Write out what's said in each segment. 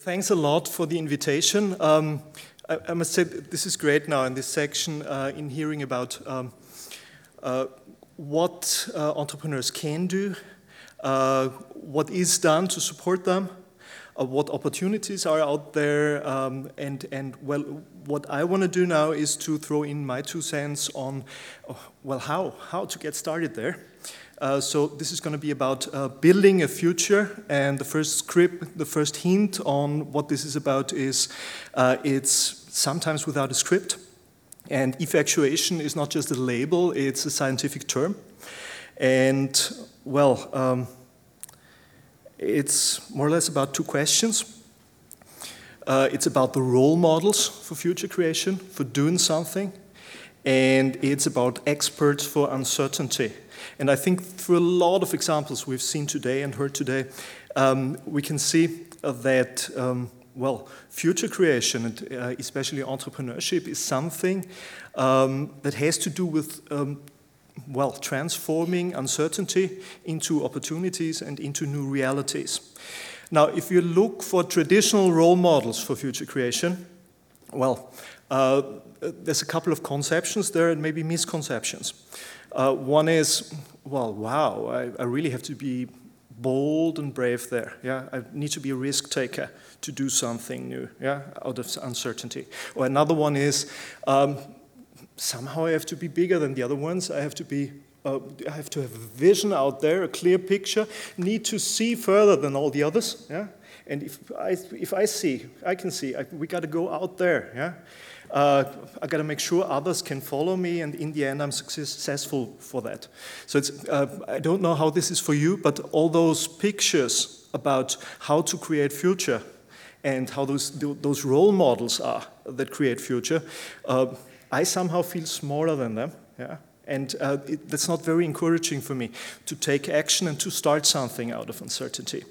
Thanks a lot for the invitation. Um, I, I, must say this is great now in this section uh, in hearing about um, uh, what uh, entrepreneurs can do, uh, what is done to support them, uh, what opportunities are out there, um, and and well, what I want to do now is to throw in my two cents on, uh, well, how how to get started there. Uh, so this is going to be about uh, building a future, and the first script, the first hint on what this is about is uh, it's sometimes without a script, and effectuation is not just a label; it's a scientific term, and well, um, it's more or less about two questions. Uh, it's about the role models for future creation, for doing something, and it's about experts for uncertainty. And I think through a lot of examples we've seen today and heard today, um, we can see uh, that, um, well, future creation and uh, especially entrepreneurship is something um, that has to do with, um, well, transforming uncertainty into opportunities and into new realities. Now, if you look for traditional role models for future creation, well, uh, there's a couple of conceptions there and maybe misconceptions. Uh, one is, well, wow, I, I, really have to be bold and brave there. Yeah, I need to be a risk taker to do something new. Yeah, out of uncertainty. Or another one is, um, somehow I have to be bigger than the other ones. I have to be. Uh, I have to have a vision out there, a clear picture. Need to see further than all the others. Yeah, and if I if I see, I can see. I, we got to go out there. Yeah. Uh, I got to make sure others can follow me, and in the end, I'm successful for that. So uh, I don't know how this is for you, but all those pictures about how to create future and how those those role models are that create future, uh, I somehow feel smaller than them. Yeah. And uh, it, that's not very encouraging for me to take action and to start something out of uncertainty.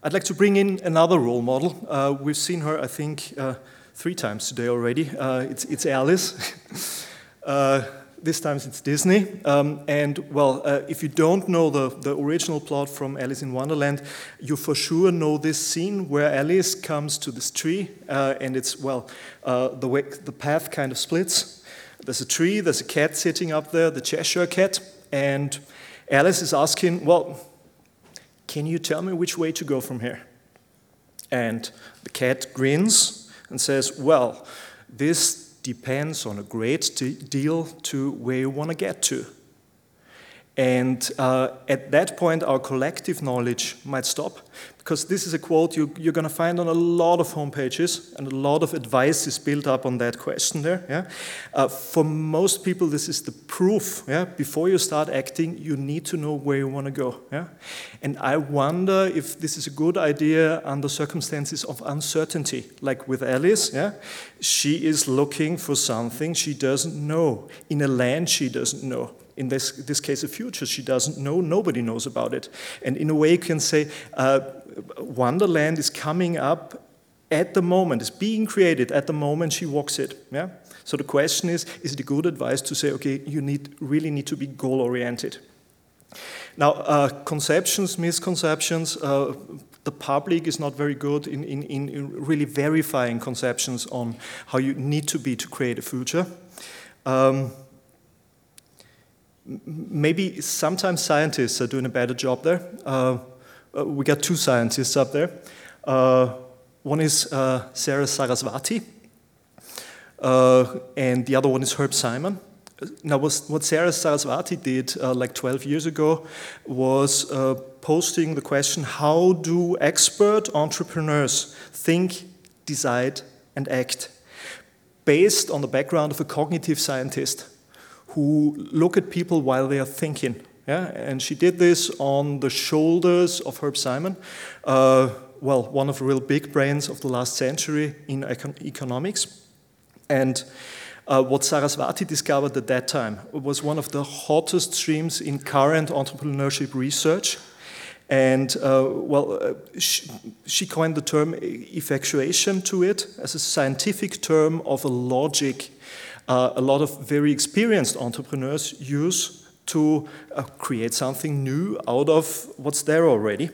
I'd like to bring in another role model. Uh, we've seen her, I think, uh, three times today already. Uh, it's, it's Alice. Uh, this time it's Disney. Um, and, well, uh, if you don't know the, the original plot from Alice in Wonderland, you for sure know this scene where Alice comes to this tree, uh, and it's, well, the, way, the path kind of splits. There's a tree, there's a cat sitting up there, the Cheshire cat, and Alice is asking, well, can you tell me which way to go from here? And the cat grins and says, Well, this depends on a great deal to where you want to get to. And uh, at that point, our collective knowledge might stop because this is a quote you, are going to find on a lot of homepages, and a lot of advice is built up on that question there. Yeah? Uh, for most people, this is the proof. Yeah? Before you start acting, you need to know where you want to go. Yeah? And I wonder if this is a good idea under circumstances of uncertainty, like with Alice. Yeah? She is looking for something she doesn't know in a land she doesn't know in this, this case, a future she doesn't know, nobody knows about it. And in a way, you can say uh, Wonderland is coming up at the moment, is being created at the moment she walks it. Yeah? So the question is, is it a good advice to say, okay, you need, really need to be goal-oriented? Now, uh, conceptions, misconceptions, uh, the public is not very good in, in, in, really verifying conceptions on how you need to be to create a future. Um, maybe sometimes scientists are doing a better job there. Uh, uh, we got two scientists up there. Uh, one is uh, Sarah Sarasvathy, uh, and the other one is Herb Simon. Now, what Sarah Sarasvathy did uh, like 12 years ago was posting the question how do expert entrepreneurs think, decide, and act? Based on the background of a cognitive scientist who look at people while they are thinking. Yeah? And she did this on the shoulders of Herb Simon, uh, well, one of the real big brains of the last century in econ economics. And uh, what Sarasvathy discovered at that time was one of the hottest streams in current entrepreneurship research. And uh, well, uh, she, she, coined the term effectuation to it as a scientific term of a logic uh, a lot of very experienced entrepreneurs use to uh, create something new out of what's there already.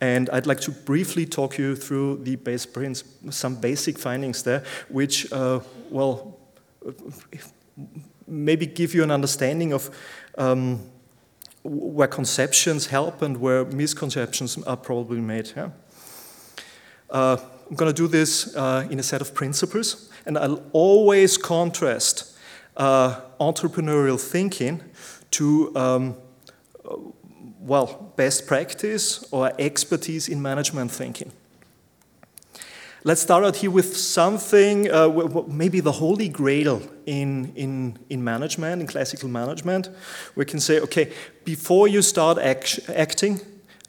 And I'd like to briefly talk you through the base some basic findings there, which, uh, well, maybe give you an understanding of um, where conceptions help and where misconceptions are probably made. Yeah? Uh, I'm going to do this uh, in a set of principles, and I'll always contrast uh, entrepreneurial thinking to, um, well, best practice or expertise in management thinking. Let's start out here with something, uh, maybe the holy grail in, in, in management, in classical management. We can say, okay, before you start act acting,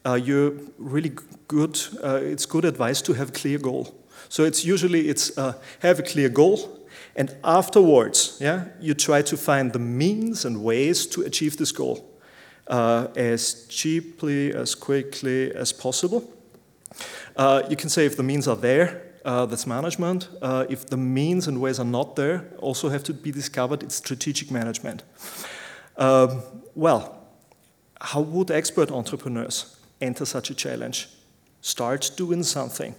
uh, you're really good, uh, it's good advice to have a clear goal. So it's usually it's uh, have a clear goal, and afterwards, yeah, you try to find the means and ways to achieve this goal uh, as cheaply, as quickly as possible. Uh, you can say if the means are there, uh, that's management. Uh, if the means and ways are not there, also have to be discovered, it's strategic management. Um, well, how would expert entrepreneurs enter such a challenge? Start doing something.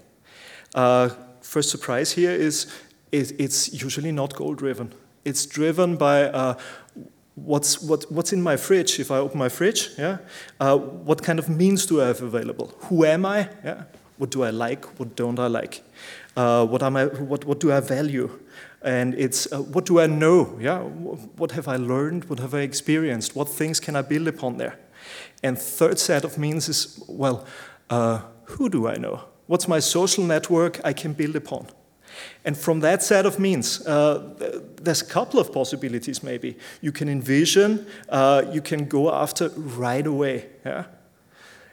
Uh, first surprise here is it, it's usually not goal driven. It's driven by uh, what's, what, what's in my fridge. If I open my fridge, yeah, uh, what kind of means do I have available? Who am I? Yeah, what do I like? What don't I like? Uh, what, am I, what, what do I value? And it's uh, what do I know? Yeah, what have I learned? What have I experienced? What things can I build upon there? And third set of means is well, uh, who do I know? What's my social network I can build upon? And from that set of means, uh, there's a couple of possibilities maybe. You can envision, uh, you can go after right away. Yeah?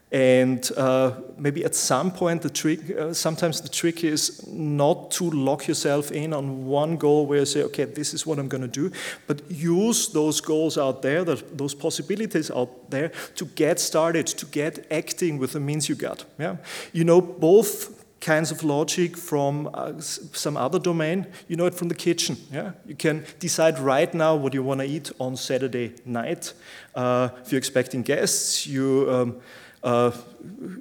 And uh, maybe at some point, the trick, uh, sometimes the trick is not to lock yourself in on one goal where you say, okay, this is what I'm going to do, but use those goals out there, those possibilities out there to get started, to get acting with the means you got. Yeah? You know both kinds of logic from uh, some other domain. You know it from the kitchen. Yeah? You can decide right now what you want to eat on Saturday night. Uh, if you're expecting guests, you um, uh,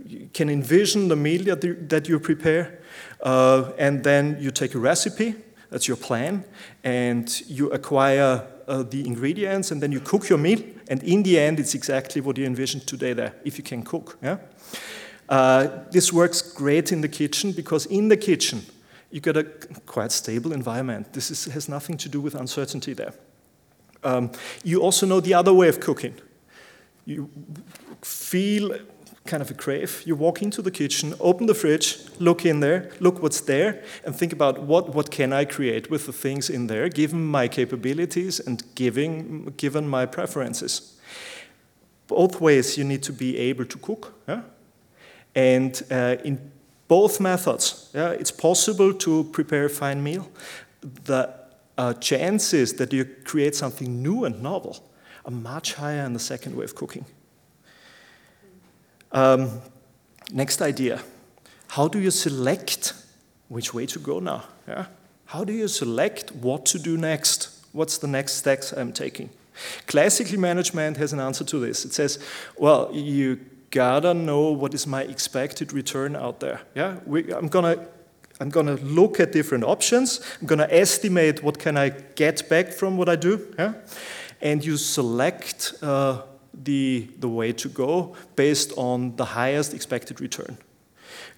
you can envision the meal that you prepare, uh, and then you take a recipe, that's your plan, and you acquire uh, the ingredients, and then you cook your meal, and in the end, it's exactly what you envisioned today there, if you can cook. Yeah? Uh, this works great in the kitchen because in the kitchen, you get a quite stable environment. This is, has nothing to do with uncertainty there. Um, you also know the other way of cooking. You feel kind of a crave. You walk into the kitchen, open the fridge, look in there, look what's there, and think about what, what can I create with the things in there, given my capabilities and giving, given my preferences. Both ways you need to be able to cook. Yeah? And uh, in both methods, yeah, it's possible to prepare a fine meal. The uh, chances that you create something new and novel are much higher in the second way of cooking. Um, next idea. How do you select which way to go now? Yeah? How do you select what to do next? What's the next steps I'm taking? Classical management has an answer to this. It says, well, you gotta know what is my expected return out there. Yeah, we, I'm gonna I'm gonna look at different options. I'm gonna estimate what can I get back from what I do. Yeah, and you select uh, the, the way to go based on the highest expected return.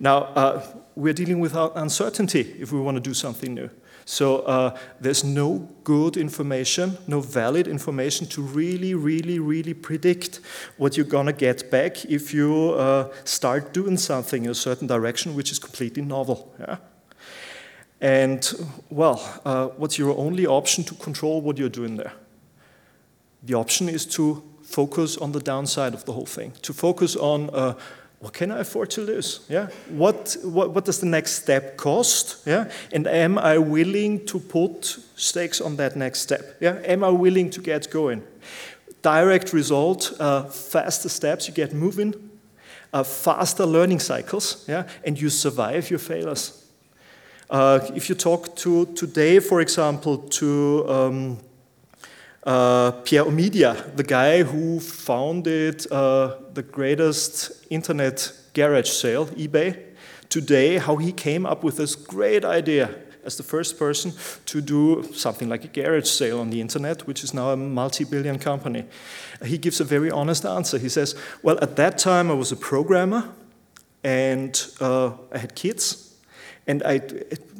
Now, uh, we're dealing with uncertainty if we want to do something new. So uh, there's no good information, no valid information to really, really, really predict what you're going to get back if you uh, start doing something in a certain direction which is completely novel. Yeah? And, well, uh, what's your only option to control what you're doing there? The option is to focus on the downside of the whole thing, to focus on uh, what can I afford to lose? Yeah? What, what, what does the next step cost? Yeah? And am I willing to put stakes on that next step? Yeah? Am I willing to get going? Direct result, uh, faster steps, you get moving, uh, faster learning cycles, yeah? and you survive your failures. Uh, if you talk to today, for example, to um, Uh, Pierre Omidyar, the guy who founded uh, the greatest internet garage sale, eBay, today, how he came up with this great idea as the first person to do something like a garage sale on the internet, which is now a multi billion company. He gives a very honest answer. He says, Well, at that time I was a programmer and uh, I had kids. And I,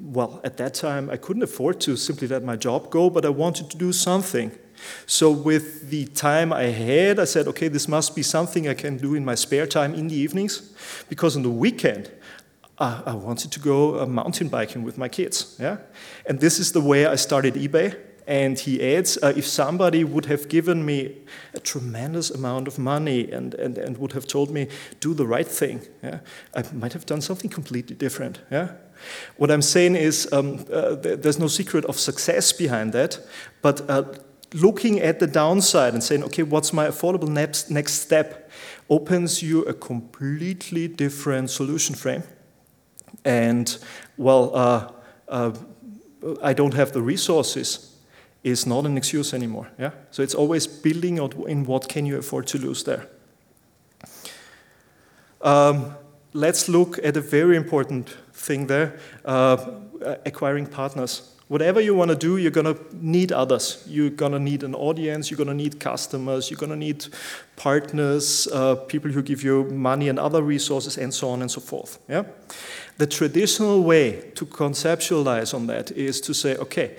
well, at that time I couldn't afford to simply let my job go, but I wanted to do something. So, with the time I had, I said, okay, this must be something I can do in my spare time in the evenings, because on the weekend, I wanted to go uh, mountain biking with my kids. Yeah? And this is the way I started eBay. And he adds, uh, if somebody would have given me a tremendous amount of money and, and, and would have told me, do the right thing, yeah, I might have done something completely different. Yeah? What I'm saying is, um, uh, there's no secret of success behind that, but uh, looking at the downside and saying, okay, what's my affordable next, next step, opens you a completely different solution frame and well, uh, uh, I don't have the resources is not an excuse anymore. Yeah, so it's always building in what can you afford to lose there. Um, let's look at a very important thing there: uh, acquiring partners. Whatever you want to do, you're going to need others. You're going to need an audience, you're going to need customers, you're going to need partners, uh, people who give you money and other resources, and so on and so forth. Yeah? The traditional way to conceptualize on that is to say, okay,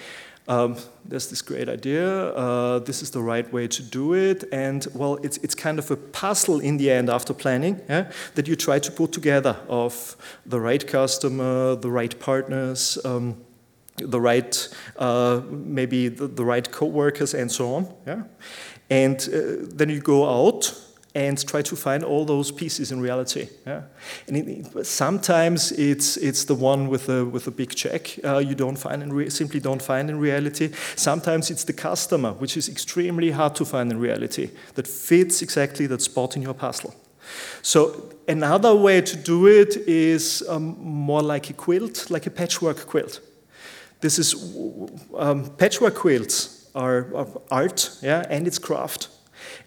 um, there's this great idea, uh, this is the right way to do it, and well, it's, it's kind of a puzzle in the end after planning yeah, that you try to put together of the right customer, the right partners. Um, the right, uh, maybe the, the, right co-workers and so on. Yeah? And uh, then you go out and try to find all those pieces in reality. Yeah? And it, sometimes it's, it's the one with the, with a big check uh, you don't find in simply don't find in reality. Sometimes it's the customer, which is extremely hard to find in reality, that fits exactly that spot in your puzzle. So another way to do it is um, more like a quilt, like a patchwork quilt. This is um, patchwork quilts are, art, yeah, and it's craft.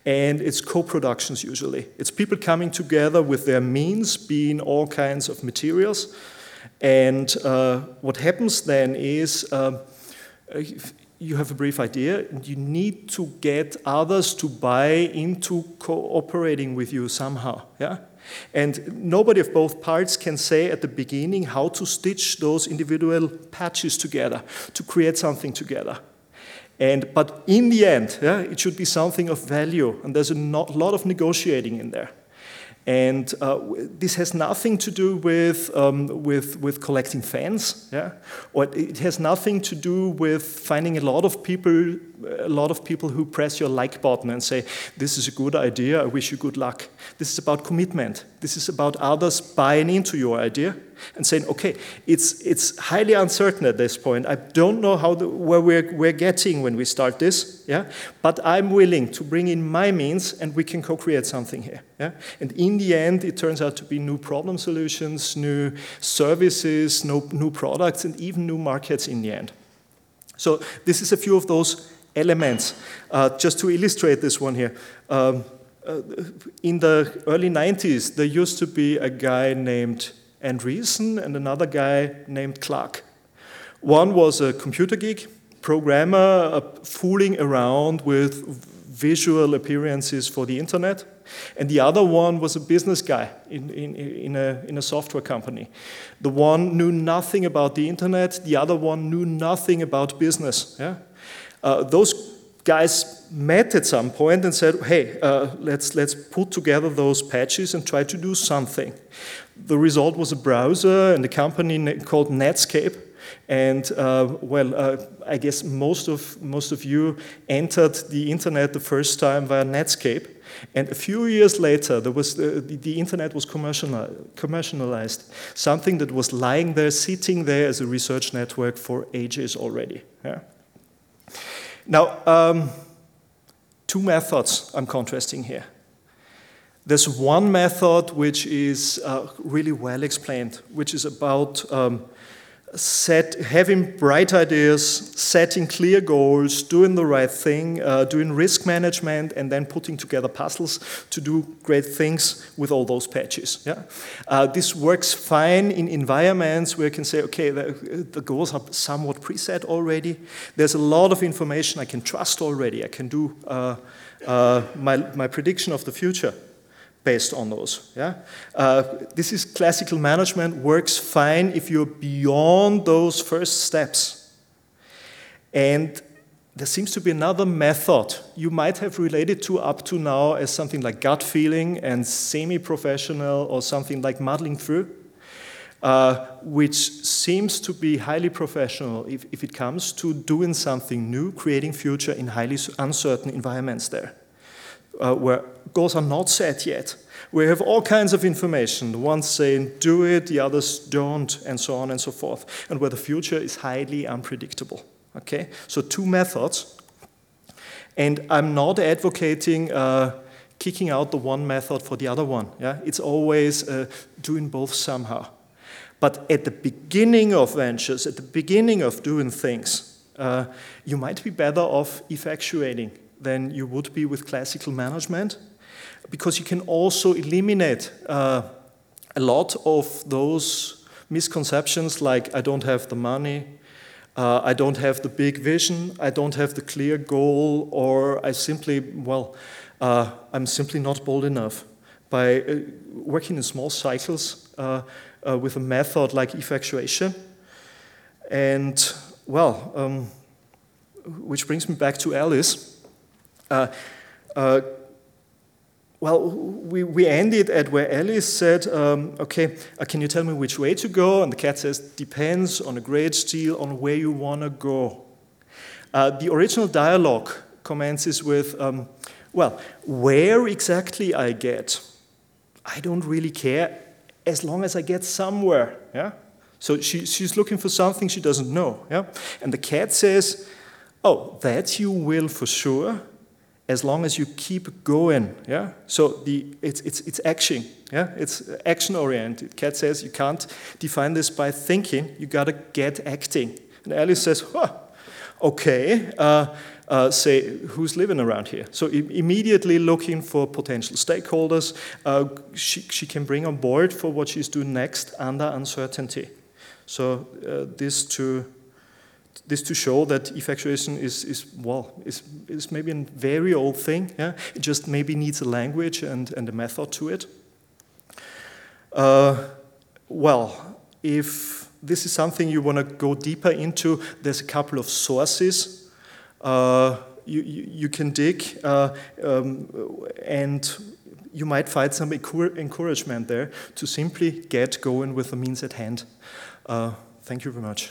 And it's co productions usually. It's people coming together with their means, being all kinds of materials. And uh, what happens then is uh, you have a brief idea, and you need to get others to buy into cooperating with you somehow. Yeah? And nobody of both parts can say at the beginning how to stitch those individual patches together to create something together. And, but in the end, yeah, it should be something of value, and there's a lot of negotiating in there. And uh, this has nothing to do with, um, with, with collecting fans, yeah? or it has nothing to do with finding a lot of people, a lot of people who press your like button and say, "This is a good idea. I wish you good luck." This is about commitment. This is about others buying into your idea and saying, okay, it's, it's highly uncertain at this point. I don't know how the, where we're, we're getting when we start this, yeah? but I'm willing to bring in my means and we can co-create something here. Yeah? And in the end, it turns out to be new problem solutions, new services, new, new products, and even new markets in the end. So this is a few of those elements. Uh, just to illustrate this one here. Um, in the early 90s, there used to be a guy named Andreessen and another guy named Clark. One was a computer geek, programmer, uh, fooling around with visual appearances for the internet. And the other one was a business guy in, in, in, a, in a software company. The one knew nothing about the internet, the other one knew nothing about business. Yeah? Uh, those guys met at some point and said, hey, uh, let's, let's put together those patches and try to do something. The result was a browser and a company called Netscape. And uh, well, uh, I guess most of, most of you entered the internet the first time via Netscape. And a few years later, there was the, the, the internet was commercialized, something that was lying there, sitting there as a research network for ages already. Yeah? Now, um, two methods I'm contrasting here. There's one method which is uh, really well explained, which is about um, set, having bright ideas, setting clear goals, doing the right thing, uh, doing risk management, and then putting together puzzles to do great things with all those patches. Yeah? Uh, this works fine in environments where you can say, okay, the, the, goals are somewhat preset already. There's a lot of information I can trust already. I can do uh, uh my, my prediction of the future based on those. Yeah? Uh, this is classical management, works fine if you're beyond those first steps. And there seems to be another method you might have related to up to now as something like gut feeling and semi professional or something like muddling through, uh, which seems to be highly professional if, if it comes to doing something new, creating future in highly uncertain environments there uh, where goals are not set yet. We have all kinds of information, the ones saying do it, the others don't, and so on and so forth, and where the future is highly unpredictable. Okay, so two methods, and I'm not advocating uh, kicking out the one method for the other one. Yeah, it's always uh, doing both somehow. But at the beginning of ventures, at the beginning of doing things, uh, you might be better off effectuating than you would be with classical management, because you can also eliminate uh, a lot of those misconceptions like I don't have the money, uh, I don't have the big vision, I don't have the clear goal, or I simply, well, uh, I'm simply not bold enough. By uh, working in small cycles uh, uh, with a method like effectuation, and well, um, which brings me back to Alice. Uh, uh, well, we, we ended at where Alice said, um, okay, uh, can you tell me which way to go? And the cat says, depends on a great deal on where you want to go. Uh, the original dialogue commences with, um, well, where exactly I get, I don't really care as long as I get somewhere. Yeah? So she, she's looking for something she doesn't know. Yeah? And the cat says, oh, that you will for sure as long as you keep going. Yeah. So the it's it's it's action. Yeah. It's action oriented. Cat says you can't define this by thinking. You gotta get acting. And Alice says, huh, okay. Uh, uh, say who's living around here. So immediately looking for potential stakeholders, uh, she, she can bring on board for what she's doing next under uncertainty. So uh, this to this to show that effectuation is, is well, is, is maybe a very old thing. Yeah? It just maybe needs a language and, and a method to it. Uh, well, if this is something you want to go deeper into, there's a couple of sources uh, you, you, you, can dig, uh, um, and you might find some encouragement there to simply get going with the means at hand. Uh, thank you very much.